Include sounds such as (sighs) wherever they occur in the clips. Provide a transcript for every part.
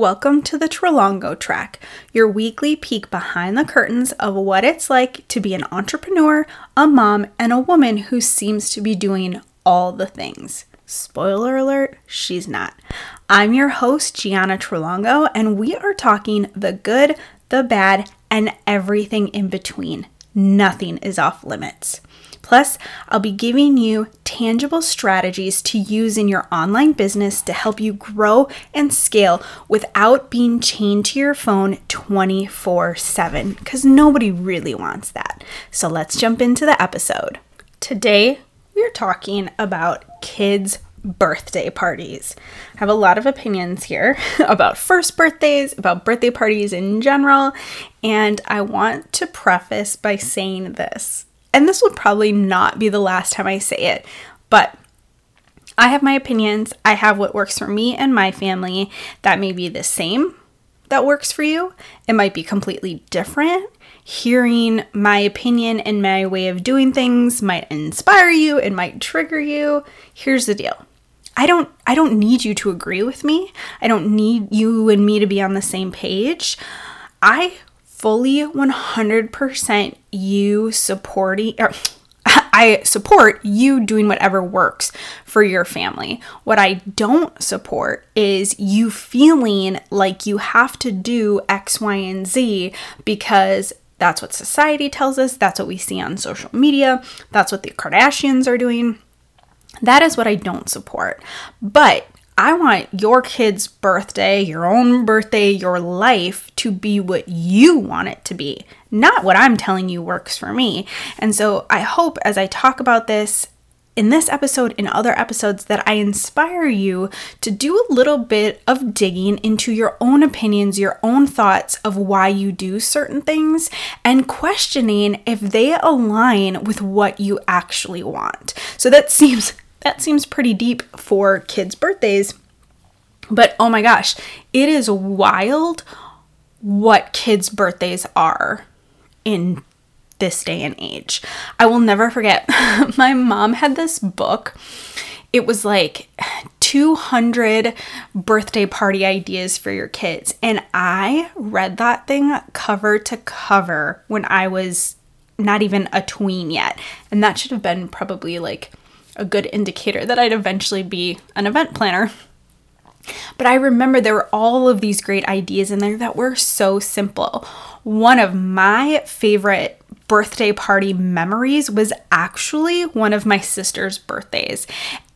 Welcome to the Trelongo Track, your weekly peek behind the curtains of what it's like to be an entrepreneur, a mom, and a woman who seems to be doing all the things. Spoiler alert, she's not. I'm your host, Gianna Trelongo, and we are talking the good, the bad, and everything in between. Nothing is off limits. Plus, I'll be giving you tangible strategies to use in your online business to help you grow and scale without being chained to your phone 24 7, because nobody really wants that. So let's jump into the episode. Today, we're talking about kids' birthday parties. I have a lot of opinions here (laughs) about first birthdays, about birthday parties in general, and I want to preface by saying this and this will probably not be the last time I say it, but I have my opinions. I have what works for me and my family. That may be the same that works for you, it might be completely different. Hearing my opinion and my way of doing things might inspire you, it might trigger you. Here's the deal. I don't I don't need you to agree with me. I don't need you and me to be on the same page. I fully 100% you supporting or (laughs) I support you doing whatever works for your family. What I don't support is you feeling like you have to do X, Y, and Z because that's what society tells us, that's what we see on social media, that's what the Kardashians are doing. That is what I don't support. But I want your kid's birthday, your own birthday, your life to be what you want it to be, not what I'm telling you works for me. And so I hope as I talk about this in this episode and other episodes that I inspire you to do a little bit of digging into your own opinions, your own thoughts of why you do certain things, and questioning if they align with what you actually want. So that (laughs) seems that seems pretty deep for kids' birthdays. But oh my gosh, it is wild what kids' birthdays are in this day and age. I will never forget, (laughs) my mom had this book. It was like 200 birthday party ideas for your kids. And I read that thing cover to cover when I was not even a tween yet. And that should have been probably like a good indicator that I'd eventually be an event planner. But I remember there were all of these great ideas in there that were so simple. One of my favorite birthday party memories was actually one of my sister's birthdays,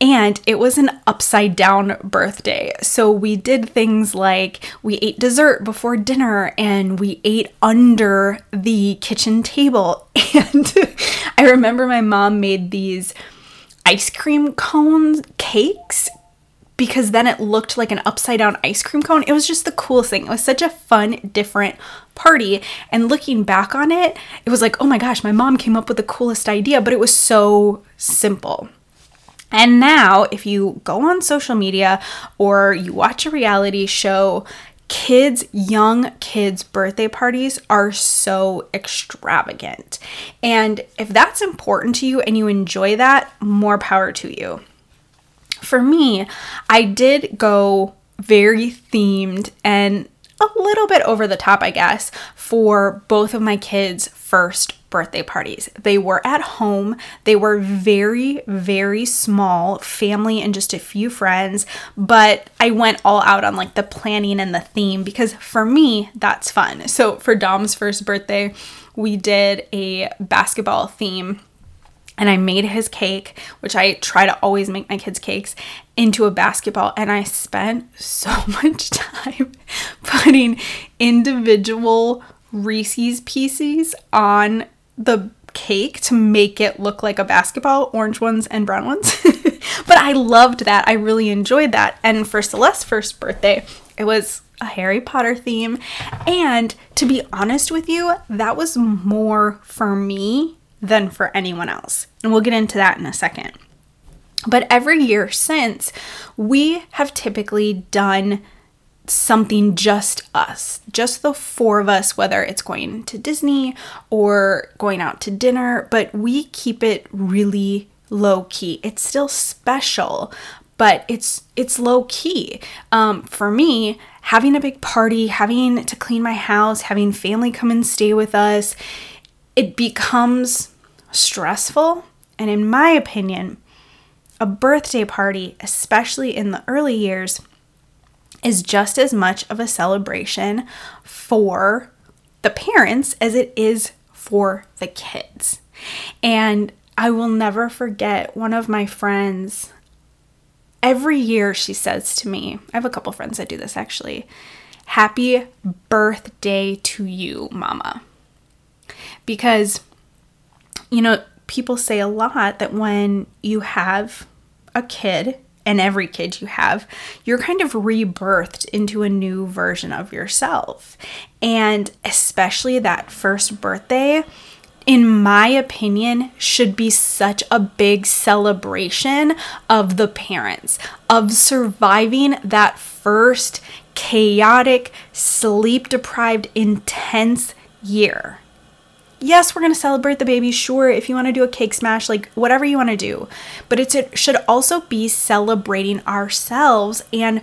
and it was an upside down birthday. So we did things like we ate dessert before dinner and we ate under the kitchen table. (laughs) And I remember my mom made these ice cream cones cakes because then it looked like an upside down ice cream cone. It was just the coolest thing. It was such a fun, different party. And looking back on it, it was like, oh my gosh, my mom came up with the coolest idea, but it was so simple. And now, if you go on social media or you watch a reality show, kids, young kids' birthday parties are so extravagant. And if that's important to you and you enjoy that, more power to you. For me, I did go very themed and a little bit over the top, I guess, for both of my kids' first birthday parties. They were at home, they were very, very small, family and just a few friends, but I went all out on like the planning and the theme because for me, that's fun. So for Dom's first birthday, we did a basketball theme and I made his cake, which I try to always make my kids' cakes, into a basketball. And I spent (laughs) so much time (laughs) putting individual Reese's pieces on the cake to make it look like a basketball, orange ones and brown ones. (laughs) but I loved that. I really enjoyed that. And for Celeste's first birthday, it was a Harry Potter theme. And to be honest with you, that was more for me than for anyone else. And we'll get into that in a second. But every year since, we have typically done something just us, just the four of us, whether it's going to Disney or going out to dinner, but we keep it really low key. It's still special, but it's it's low key. Um, for me, having a big party, having to clean my house, having family come and stay with us, it becomes stressful. And in my opinion, a birthday party, especially in the early years, is just as much of a celebration for the parents as it is for the kids. And I will never forget one of my friends. Every year she says to me, I have a couple friends that do this actually, happy birthday to you, mama. Because, you know, people say a lot that when you have a kid, and every kid you have, you're kind of rebirthed into a new version of yourself. And especially that first birthday, in my opinion, should be such a big celebration of the parents, of surviving that first chaotic, sleep deprived, intense year yes, we're going to celebrate the baby. Sure, if you want to do a cake smash, like whatever you want to do. But it should also be celebrating ourselves and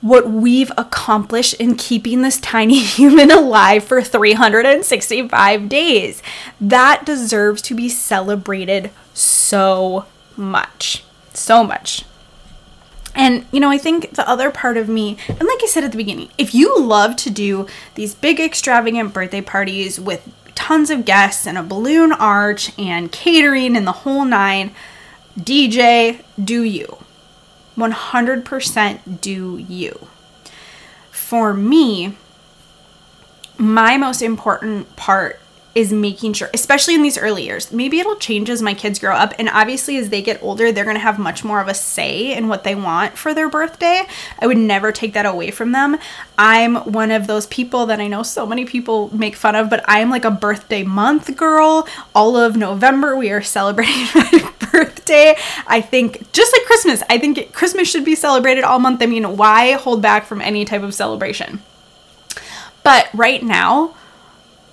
what we've accomplished in keeping this tiny (laughs) human alive for 365 days. That deserves to be celebrated so much. So much. And, you know, I think the other part of me, and like I said at the beginning, if you love to do these big extravagant birthday parties with tons of guests and a balloon arch and catering and the whole nine. DJ, do you. 100% do you. For me, my most important part is making sure, especially in these early years, maybe it'll change as my kids grow up. And obviously, as they get older, they're going to have much more of a say in what they want for their birthday. I would never take that away from them. I'm one of those people that I know so many people make fun of, but I'm like a birthday month girl. All of November, we are (laughs) celebrating my birthday. I think, just like Christmas, I think Christmas should be celebrated all month. I mean, why hold back from any type of celebration? But right now,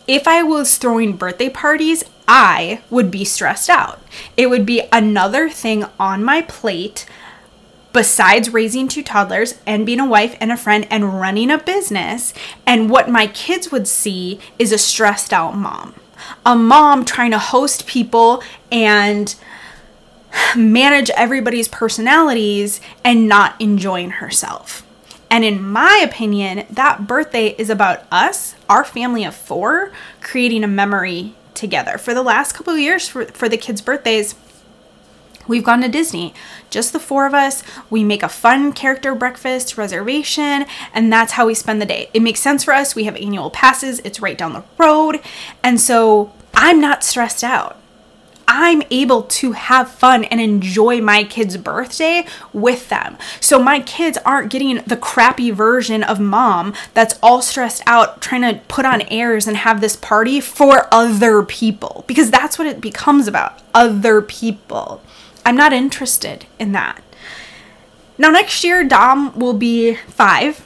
if I was throwing birthday parties, I would be stressed out. It would be another thing on my plate besides raising two toddlers and being a wife and a friend and running a business. And what my kids would see is a stressed out mom. A mom trying to host people and manage everybody's personalities and not enjoying herself. And in my opinion, that birthday is about us, our family of four, creating a memory together. For the last couple of years, for, for the kids' birthdays, we've gone to Disney. Just the four of us. We make a fun character breakfast reservation, and that's how we spend the day. It makes sense for us. We have annual passes, it's right down the road. And so I'm not stressed out. I'm able to have fun and enjoy my kid's birthday with them. So my kids aren't getting the crappy version of mom that's all stressed out trying to put on airs and have this party for other people because that's what it becomes about other people. I'm not interested in that. Now, next year, Dom will be five.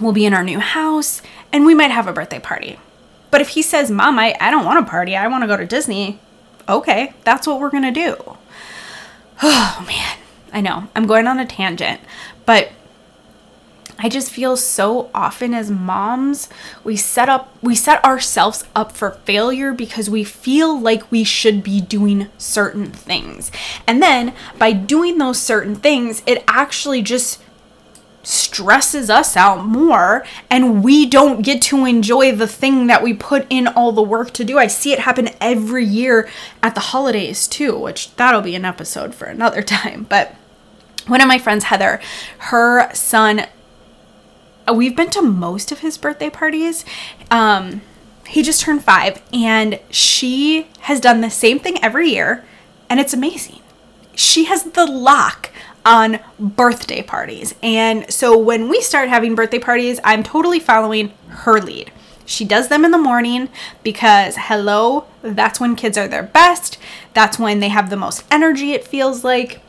We'll be in our new house and we might have a birthday party. But if he says, Mom, I, I don't want a party, I want to go to Disney, okay, that's what we're going to do. (sighs) Oh man, I know I'm going on a tangent, but I just feel so often as moms, we set up we set ourselves up for failure because we feel like we should be doing certain things. And then by doing those certain things, it actually just stresses us out more and we don't get to enjoy the thing that we put in all the work to do. I see it happen every year at the holidays too, which that'll be an episode for another (laughs) time. But one of my friends, Heather, her son, we've been to most of his birthday parties. Um, he just turned five and she has done the same thing every year and it's amazing. She has the lock on birthday parties. And so when we start having birthday parties, I'm totally following her lead. She does them in the morning because, hello, that's when kids are their best. That's when they have the most energy, it feels like.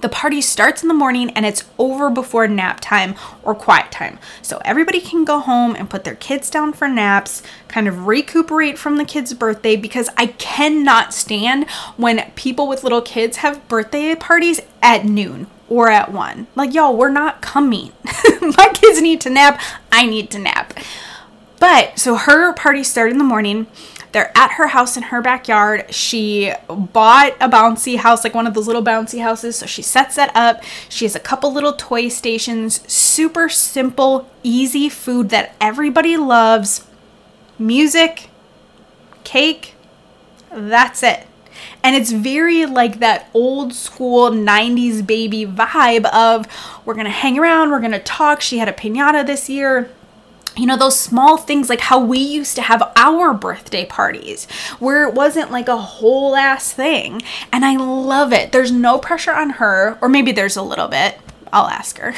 The party starts in the morning and it's over before nap time or quiet time. So everybody can go home and put their kids down for naps, kind of recuperate from the kid's birthday because I cannot stand when people with little kids have birthday parties at noon or at 1. Like, y'all, we're not coming. (laughs) My kids need to nap. I need to nap. But so her party started in the morning. They're at her house in her backyard. She bought a bouncy house, like one of those little bouncy houses. So she sets that up. She has a couple little toy stations. Super simple, easy food that everybody loves. Music, cake. That's it. And it's very like that old school 90s baby vibe of we're gonna hang around, we're gonna talk. She had a pinata this year you know, those small things like how we used to have our birthday parties where it wasn't like a whole ass thing. And I love it. There's no pressure on her, or maybe there's a little bit. I'll ask her.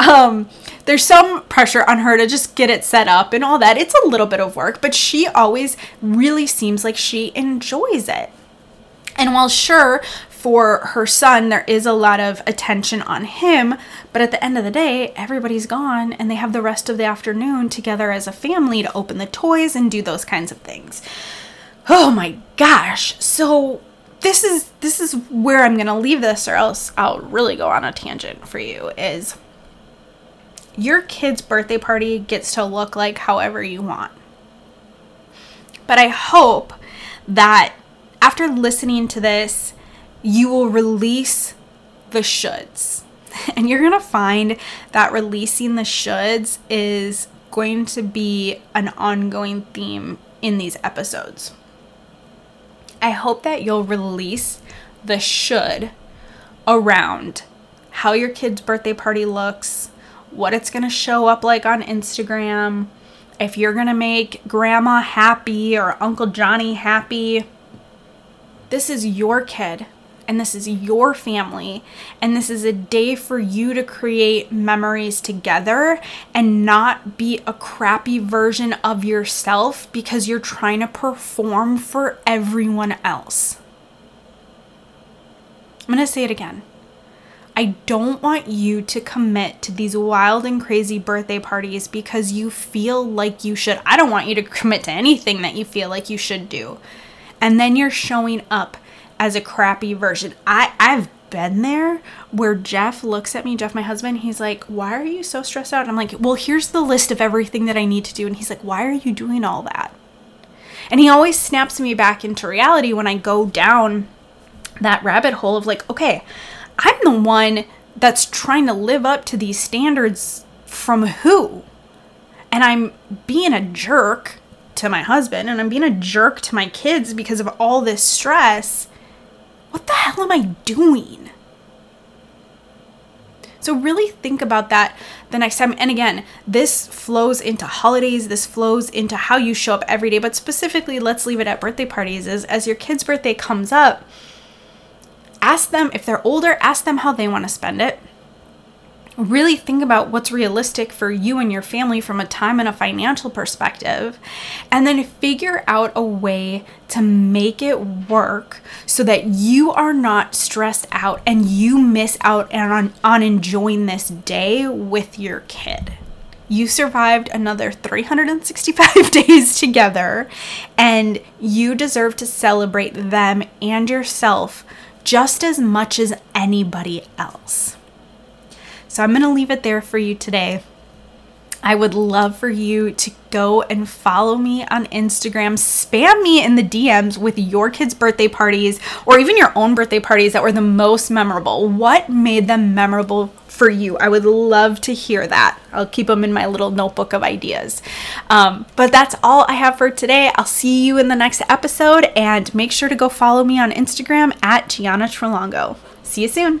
(laughs) um, there's some pressure on her to just get it set up and all that. It's a little bit of work, but she always really seems like she enjoys it. And while sure, for her son, there is a lot of attention on him. But at the end of the day, everybody's gone and they have the rest of the afternoon together as a family to open the toys and do those kinds of things. Oh my gosh. So this is this is where I'm going to leave this or else I'll really go on a tangent for you is your kid's birthday party gets to look like however you want. But I hope that after listening to this you will release the shoulds. (laughs) And you're going to find that releasing the shoulds is going to be an ongoing theme in these episodes. I hope that you'll release the should around how your kid's birthday party looks, what it's going to show up like on Instagram, if you're going to make grandma happy or Uncle Johnny happy. This is your kid and this is your family and this is a day for you to create memories together and not be a crappy version of yourself because you're trying to perform for everyone else. I'm going to say it again. I don't want you to commit to these wild and crazy birthday parties because you feel like you should. I don't want you to commit to anything that you feel like you should do. And then you're showing up as a crappy version. I I've been there where Jeff looks at me, Jeff, my husband, he's like, Why are you so stressed out? I'm like, Well, here's the list of everything that I need to do. And he's like, Why are you doing all that? And he always snaps me back into reality when I go down that rabbit hole of like, okay, I'm the one that's trying to live up to these standards from who? And I'm being a jerk to my husband and I'm being a jerk to my kids because of all this stress what the hell am I doing? So, really think about that the next time. And again, this flows into holidays, this flows into how you show up every day, but specifically, let's leave it at birthday parties. Is as your kid's birthday comes up, ask them if they're older, ask them how they want to spend it really think about what's realistic for you and your family from a time and a financial perspective, and then figure out a way to make it work so that you are not stressed out and you miss out on, on enjoying this day with your kid. You survived another 365 (laughs) days together, and you deserve to celebrate them and yourself just as much as anybody else. So I'm going to leave it there for you today. I would love for you to go and follow me on Instagram. Spam me in the DMs with your kids' birthday parties or even your own birthday parties that were the most memorable. What made them memorable for you? I would love to hear that. I'll keep them in my little notebook of ideas. Um, but that's all I have for today. I'll see you in the next episode and make sure to go follow me on Instagram at Gianna Trelongo. See you soon.